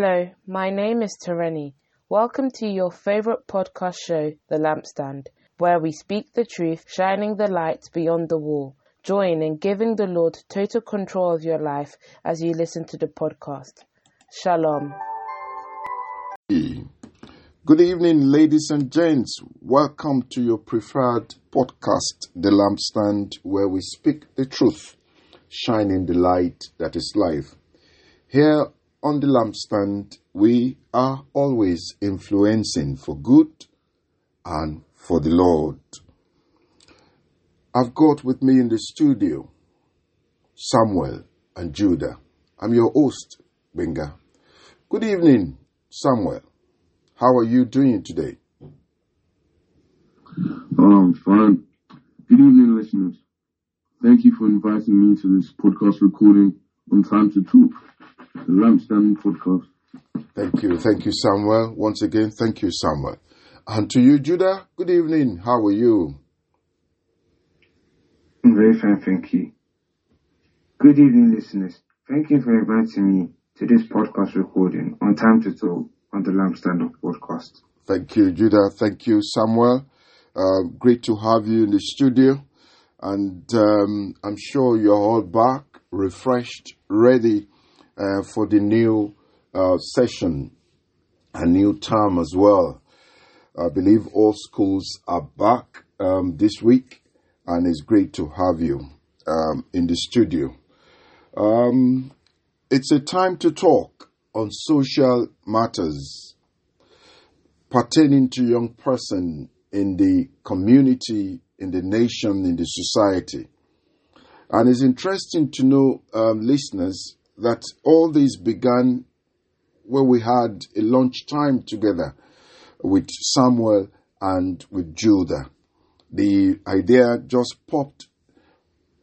Hello, my name is Tereni. Welcome to your favorite podcast show, The Lampstand, where we speak the truth, shining the light beyond the wall. Join in giving the Lord total control of your life as you listen to the podcast. Shalom. Good evening, ladies and gents. Welcome to your preferred podcast, The Lampstand, where we speak the truth, shining the light that is life. Here on The Lampstand, we are always influencing for good and for the Lord. I've got with me in the studio Samuel and Judah. I'm your host, Benga. Good evening, Samuel. How are you doing today? Um, fine. Good evening, listeners. Thank you for inviting me to this podcast recording on Time to Talk, the Lampstand podcast. Thank you. Thank you, Samuel. Once again, thank you, Samuel. And to you, Judah, good evening. How are you? I'm very fine, thank you. Good evening, listeners. Thank you for inviting me to this podcast recording on Time to Talk on the Lampstand podcast. Thank you, Judah. Thank you, Samuel. Uh, great to have you in the studio. And um, I'm sure you're all back, refreshed, ready uh, for the new uh, session, a new term as well. I believe all schools are back um, this week, and it's great to have you um, in the studio. Um, it's a time to talk on social matters pertaining to young person in the community, in the nation, in the society. And it's interesting to know, um, listeners, that all this began when we had a lunch time together with Samuel and with Judah. The idea just popped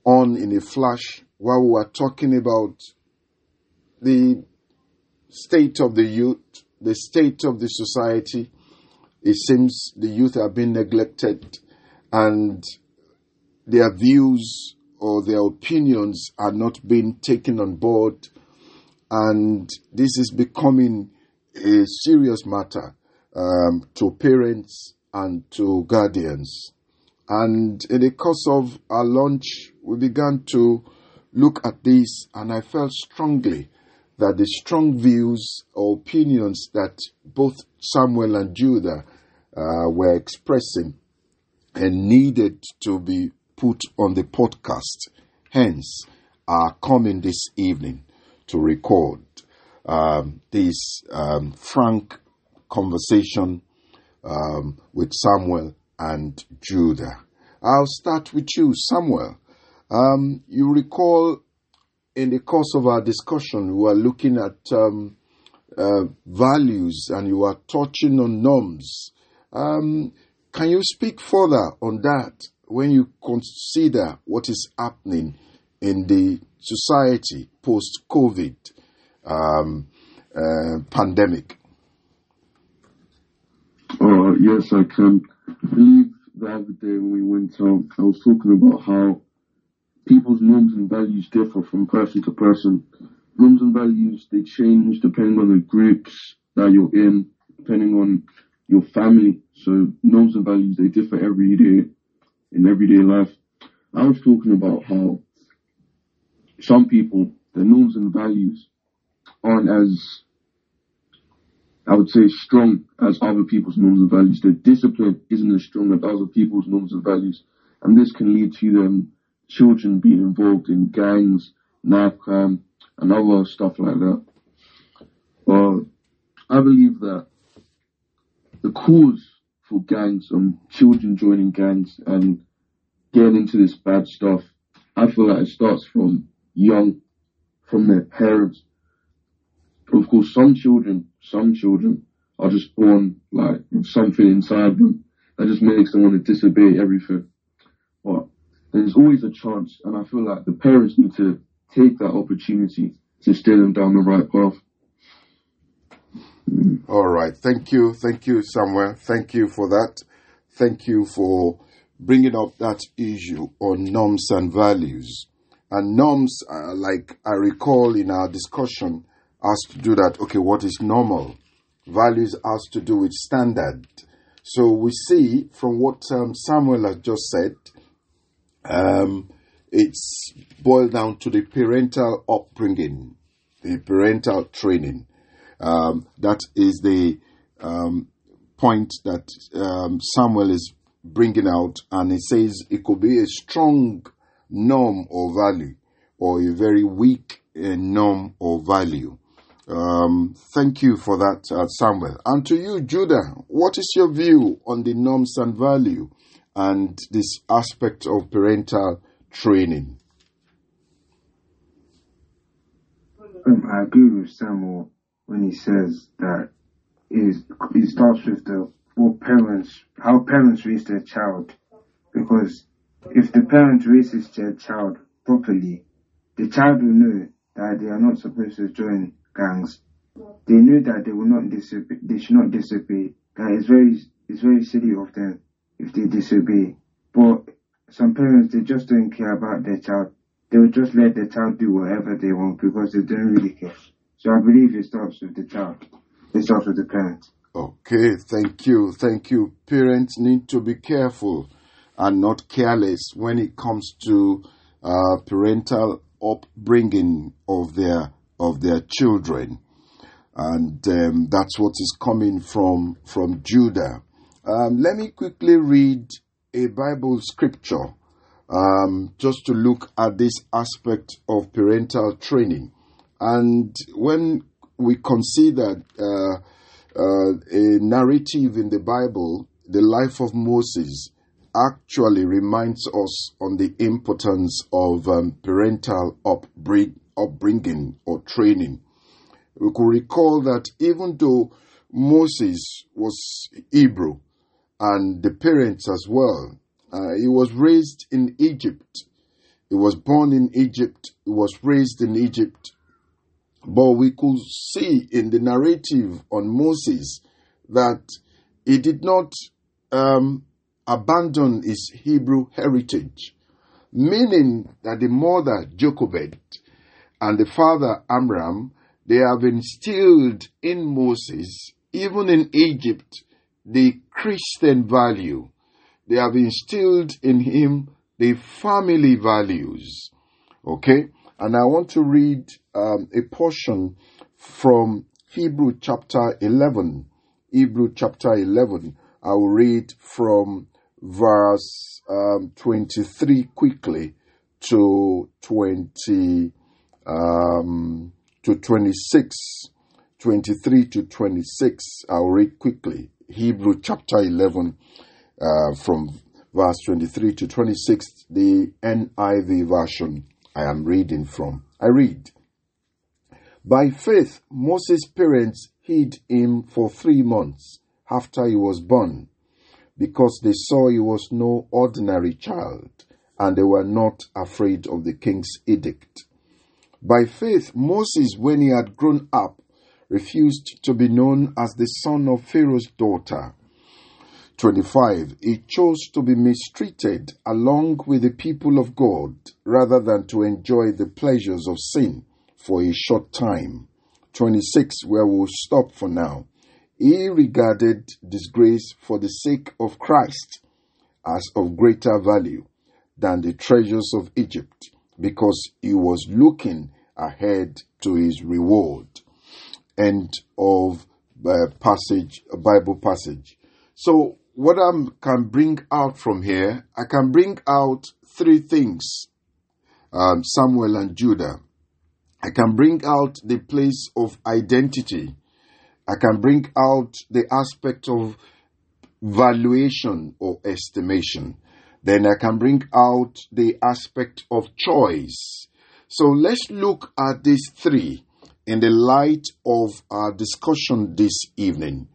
on in a flash while we were talking about the state of the youth, the state of the society. It seems the youth are being neglected and their views or their opinions are not being taken on board. And this is becoming a serious matter um, to parents and to guardians. And in the course of our lunch, we began to look at this, and I felt strongly that the strong views or opinions that both Samuel and Judah uh, were expressing and needed to be put on the podcast, hence, are coming this evening to record um, this um, frank conversation um, with Samuel and Judah. I'll start with you, Samuel. Um, you recall in the course of our discussion, we were looking at um, uh, values and you were touching on norms. Um, can you speak further on that when you consider what is happening in the society post COVID um, uh, pandemic? Uh, yes, I can. Believe the other day when we went out, I was talking about how people's norms and values differ from person to person. Norms and values, they change depending on the groups that you're in, depending on your family. So norms and values, they differ every day in everyday life. I was talking about how some people, their norms and values aren't as, I would say, strong as other people's norms and values. Their discipline isn't as strong as other people's norms and values. And this can lead to them children being involved in gangs, knife crime, and other stuff like that. But I believe that the cause for gangs and children joining gangs and getting into this bad stuff, I feel like it starts from young, from their parents. Of course, some children, some children are just born like with something inside them that just makes them want to disobey everything. But there's always a chance, and I feel like the parents need to take that opportunity to steer them down the right path. All right. Thank you. Thank you, Samuel. Thank you for that. Thank you for bringing up that issue on norms and values. And norms, uh, like I recall in our discussion, has to do that. Okay, what is normal? Values has to do with standard. So we see from what um, Samuel has just said, um, it's boiled down to the parental upbringing, the parental training. Um, that is the um, point that um, Samuel is bringing out, and he says it could be a strong norm or value, or a very weak uh, norm or value. Um, thank you for that, uh, Samuel. And to you, Judah, what is your view on the norms and value and this aspect of parental training? Um, I agree with Samuel when he says that is it starts with the what parents how parents raise their child because if the parent raises their child properly, the child will know that they are not supposed to join gangs. They know that they will not disobey. They should not disobey. That is very it's very silly of them if they disobey. But some parents they just don't care about their child. They will just let their child do whatever they want because they don't really care. So I believe it starts with the child. It starts with the parents. Okay, thank you, thank you. Parents need to be careful and not careless when it comes to uh, parental upbringing of their of their children, and um, that's what is coming from from Judah. Um, let me quickly read a Bible scripture um, just to look at this aspect of parental training, and when we consider uh, uh, a narrative in the Bible, the life of Moses actually reminds us on the importance of um, parental upbring, upbringing or training. We could recall that even though Moses was Hebrew and the parents as well, uh, he was raised in Egypt. He was born in Egypt. He was raised in Egypt. But we could see in the narrative on Moses that he did not um, abandon his Hebrew heritage, meaning that the mother Jochebed and the father Amram, they have instilled in Moses, even in Egypt, the Christian value. They have instilled in him the family values. Okay? And I want to read um, a portion from Hebrew chapter 11. Hebrew chapter 11. I will read from verse um, 23 quickly to 20 um, to 26 23 to 26 i'll read quickly hebrew chapter 11 uh, from verse 23 to 26 the niv version i am reading from i read by faith moses parents hid him for three months after he was born because they saw he was no ordinary child, and they were not afraid of the king's edict. By faith, Moses, when he had grown up, refused to be known as the son of Pharaoh's daughter. 25. He chose to be mistreated along with the people of God rather than to enjoy the pleasures of sin for a short time. 26, where we'll stop for now. He regarded disgrace for the sake of Christ as of greater value than the treasures of Egypt because he was looking ahead to his reward. End of uh, passage, Bible passage. So, what I can bring out from here, I can bring out three things um, Samuel and Judah. I can bring out the place of identity I can bring out the aspect of valuation or estimation. Then I can bring out the aspect of choice. So let's look at these three in the light of our discussion this evening.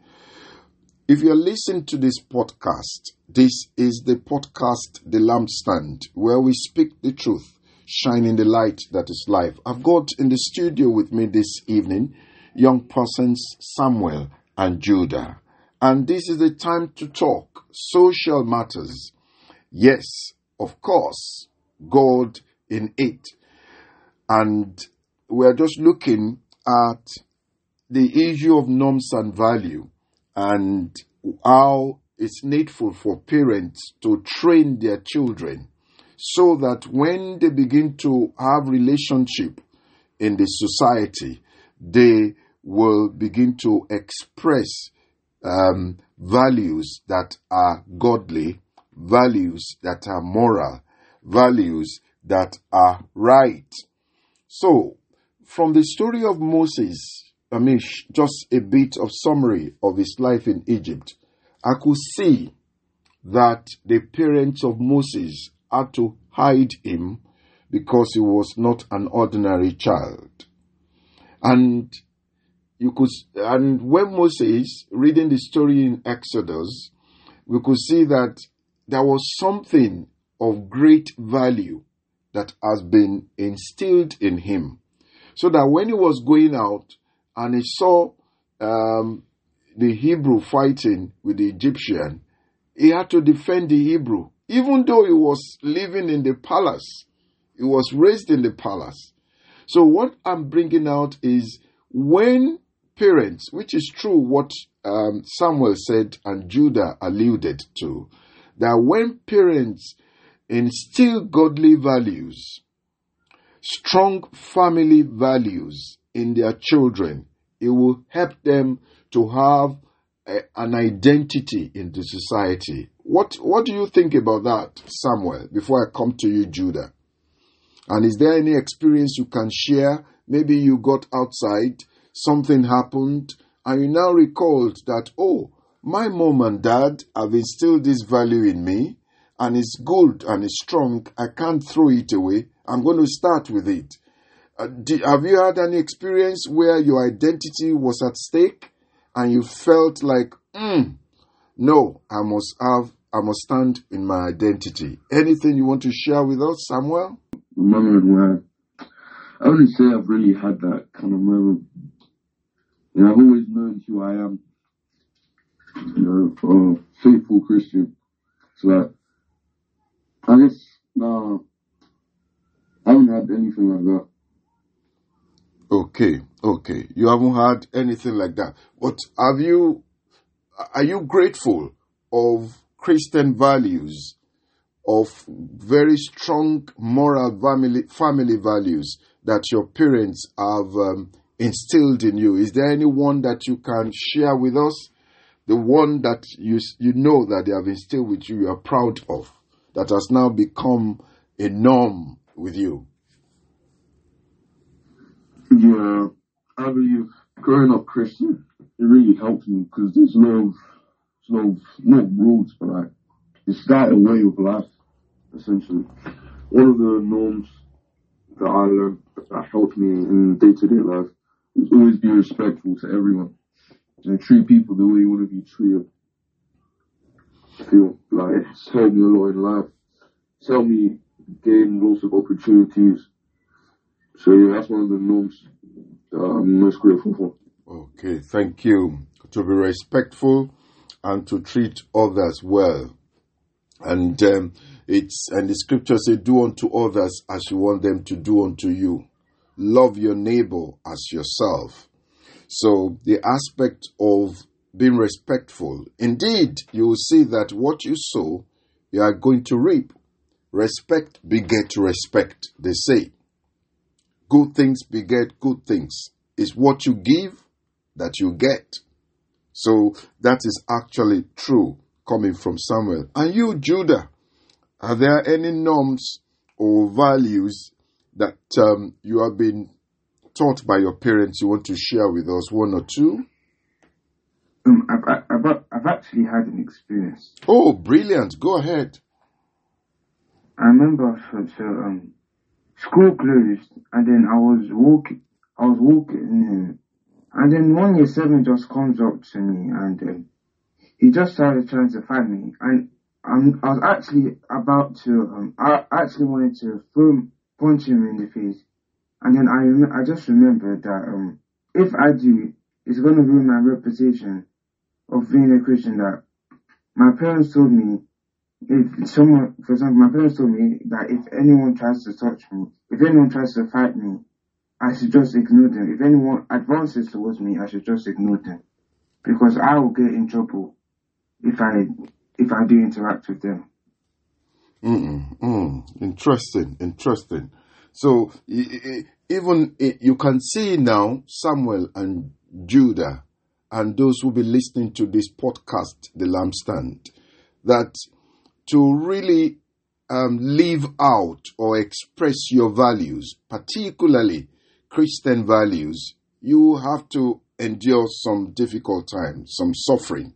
If you're listening to this podcast, this is the podcast, The Lampstand, where we speak the truth, shining the light that is life. I've got in the studio with me this evening young persons Samuel and Judah. And this is the time to talk social matters. Yes, of course, God in it. And we're just looking at the issue of norms and value and how it's needful for parents to train their children so that when they begin to have relationship in the society, they will begin to express um, values that are godly, values that are moral, values that are right. So, from the story of Moses, I mean, just a bit of summary of his life in Egypt, I could see that the parents of Moses had to hide him because he was not an ordinary child. And you could, and when Moses reading the story in Exodus, we could see that there was something of great value that has been instilled in him. So that when he was going out and he saw um, the Hebrew fighting with the Egyptian, he had to defend the Hebrew, even though he was living in the palace. He was raised in the palace. So, what I'm bringing out is when parents, which is true what um, Samuel said and Judah alluded to, that when parents instill godly values, strong family values in their children, it will help them to have a, an identity in the society. What what do you think about that, Samuel? Before I come to you, Judah. And is there any experience you can share? Maybe you got outside, something happened, and you now recalled that, oh, my mom and dad have instilled this value in me, and it's good and it's strong. I can't throw it away. I'm going to start with it. Uh, have you had any experience where your identity was at stake and you felt like, mm, no, I must have, I must stand in my identity? Anything you want to share with us, Samuel? Moment where I wouldn't say I've really had that kind of moment. You know, I've always known who I am. You know, a faithful Christian. So I guess no, uh, I haven't had anything like that. Okay, okay. You haven't had anything like that. But have you, are you grateful of Christian values, of very strong moral family, family values that your parents have um, instilled in you? Is there any one that you can share with us? The one that you, you know that they have instilled with you, you are proud of, that has now become a norm with you? Yeah, I believe growing up Christian, it really helped me because there's no, there's no, no rules, but like, it's that a way of life, essentially. One of the norms that I learned that helped me in day to day life is always be respectful to everyone and treat people the way you want to be treated. I feel like it's helped me a lot in life. It's helped me gain lots of opportunities so yeah, that's one of the norms that I'm most grateful for. Okay, thank you. To be respectful and to treat others well. And um, it's and the scripture says, "Do unto others as you want them to do unto you. Love your neighbor as yourself." So the aspect of being respectful, indeed, you will see that what you sow, you are going to reap. Respect beget respect, they say. Good things beget good things. It's what you give that you get. So that is actually true coming from Samuel. And you, Judah, are there any norms or values that um, you have been taught by your parents you want to share with us? One or two? Um, I've, I've, I've actually had an experience. Oh, brilliant. Go ahead. I remember so, so um, school closed, and then I was walking, I was walking, and then one year seven just comes up to me, and um, he just started trying to fight me, and I was actually about to, um, I actually wanted to throw, punch him in the face, and then I, I just remembered that um, if I do, it's going to ruin my reputation of being a Christian. That my parents told me if someone, for example, my parents told me that if anyone tries to touch me, if anyone tries to fight me, I should just ignore them. If anyone advances towards me, I should just ignore them because I will get in trouble if I if I do interact with them. Mm, mm, interesting, interesting. So even you can see now Samuel and Judah and those who will be listening to this podcast, The Lampstand, that to really um, live out or express your values, particularly Christian values, you have to endure some difficult times, some suffering.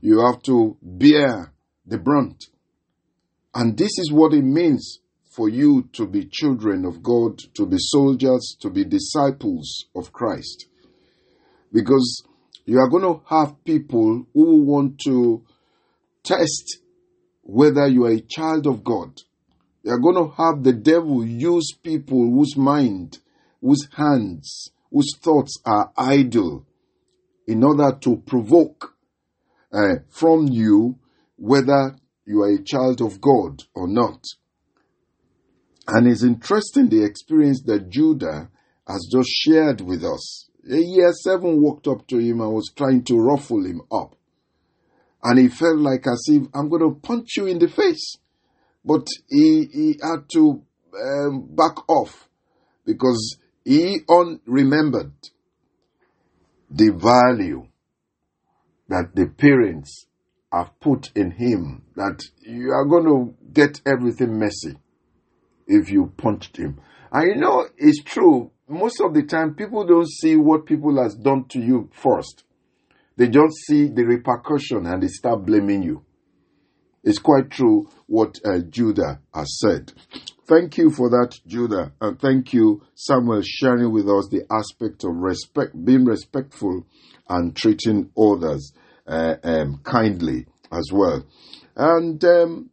You have to bear the brunt. And this is what it means for you to be children of God, to be soldiers, to be disciples of Christ. Because you are going to have people who want to test whether you are a child of God. You are going to have the devil use people whose mind, whose hands, whose thoughts are idle in order to provoke uh, from you whether you are a child of God or not. And it's interesting the experience that Judah has just shared with us. A year seven walked up to him and was trying to ruffle him up. And he felt like as if I'm going to punch you in the face. But he, he had to um, back off because he on remembered the value that the parents have put in him that you are going to get everything messy if you punched him. And you know, it's true. Most of the time, people don't see what people has done to you first. They just see the repercussion and they start blaming you. It's quite true what uh, Judah has said. Thank you for that, Judah, and thank you, Samuel, sharing with us the aspect of respect, being respectful and treating others uh, um, kindly as well. And um,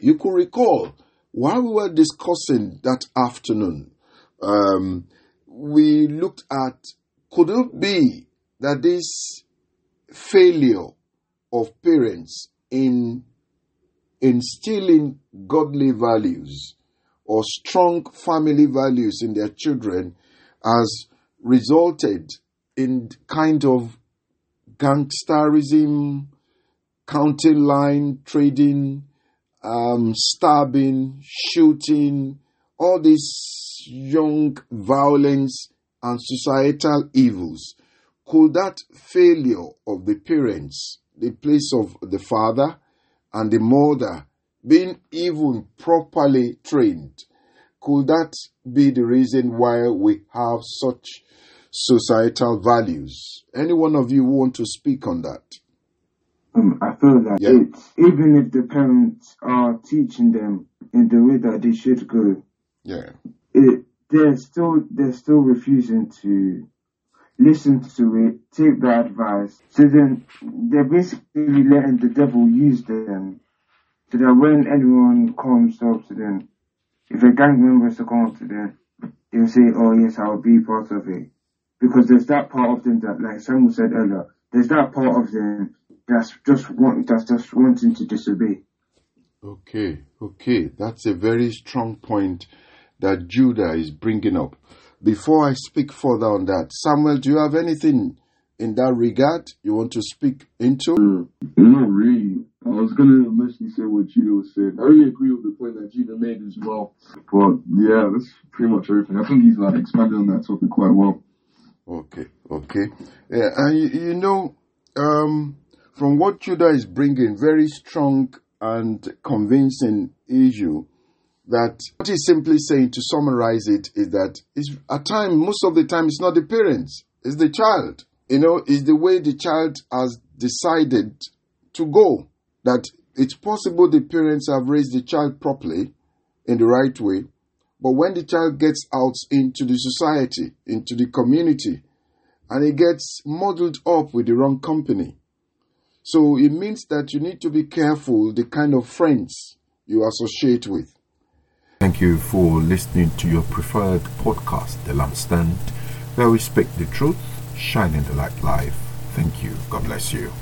you could recall while we were discussing that afternoon, um, we looked at could it be that this failure of parents in instilling godly values or strong family values in their children has resulted in kind of gangsterism, county line trading, um, stabbing, shooting, all these young violence and societal evils. Could that failure of the parents, the place of the father and the mother, being even properly trained, could that be the reason why we have such societal values? Any one of you want to speak on that? Um, I feel that yeah. it's even if the parents are teaching them in the way that they should go, yeah, it they're still they're still refusing to listen to it, take the advice. So then they're basically letting the devil use them. So that when anyone comes up to them, if a gang member is to come up to them, they'll say, "Oh yes, I'll be part of it," because there's that part of them that, like Samuel said earlier, there's that part of them that's just want that's just wanting to disobey. Okay, okay, that's a very strong point that Judah is bringing up. Before I speak further on that, Samuel, do you have anything in that regard you want to speak into? Uh, not really. I was gonna mostly say what Judah said. I really agree with the point that Judah made as well. But yeah, that's pretty much everything. I think he's like expanded on that topic quite well. Okay, okay. Yeah, and you, you know, um, from what Judah is bringing, very strong and convincing issue that what he's simply saying to summarize it is that at time most of the time it's not the parents it's the child you know it's the way the child has decided to go that it's possible the parents have raised the child properly in the right way but when the child gets out into the society into the community and it gets muddled up with the wrong company so it means that you need to be careful the kind of friends you associate with. Thank you for listening to your preferred podcast, The Lampstand, where we speak the truth, shining the light life. Thank you. God bless you.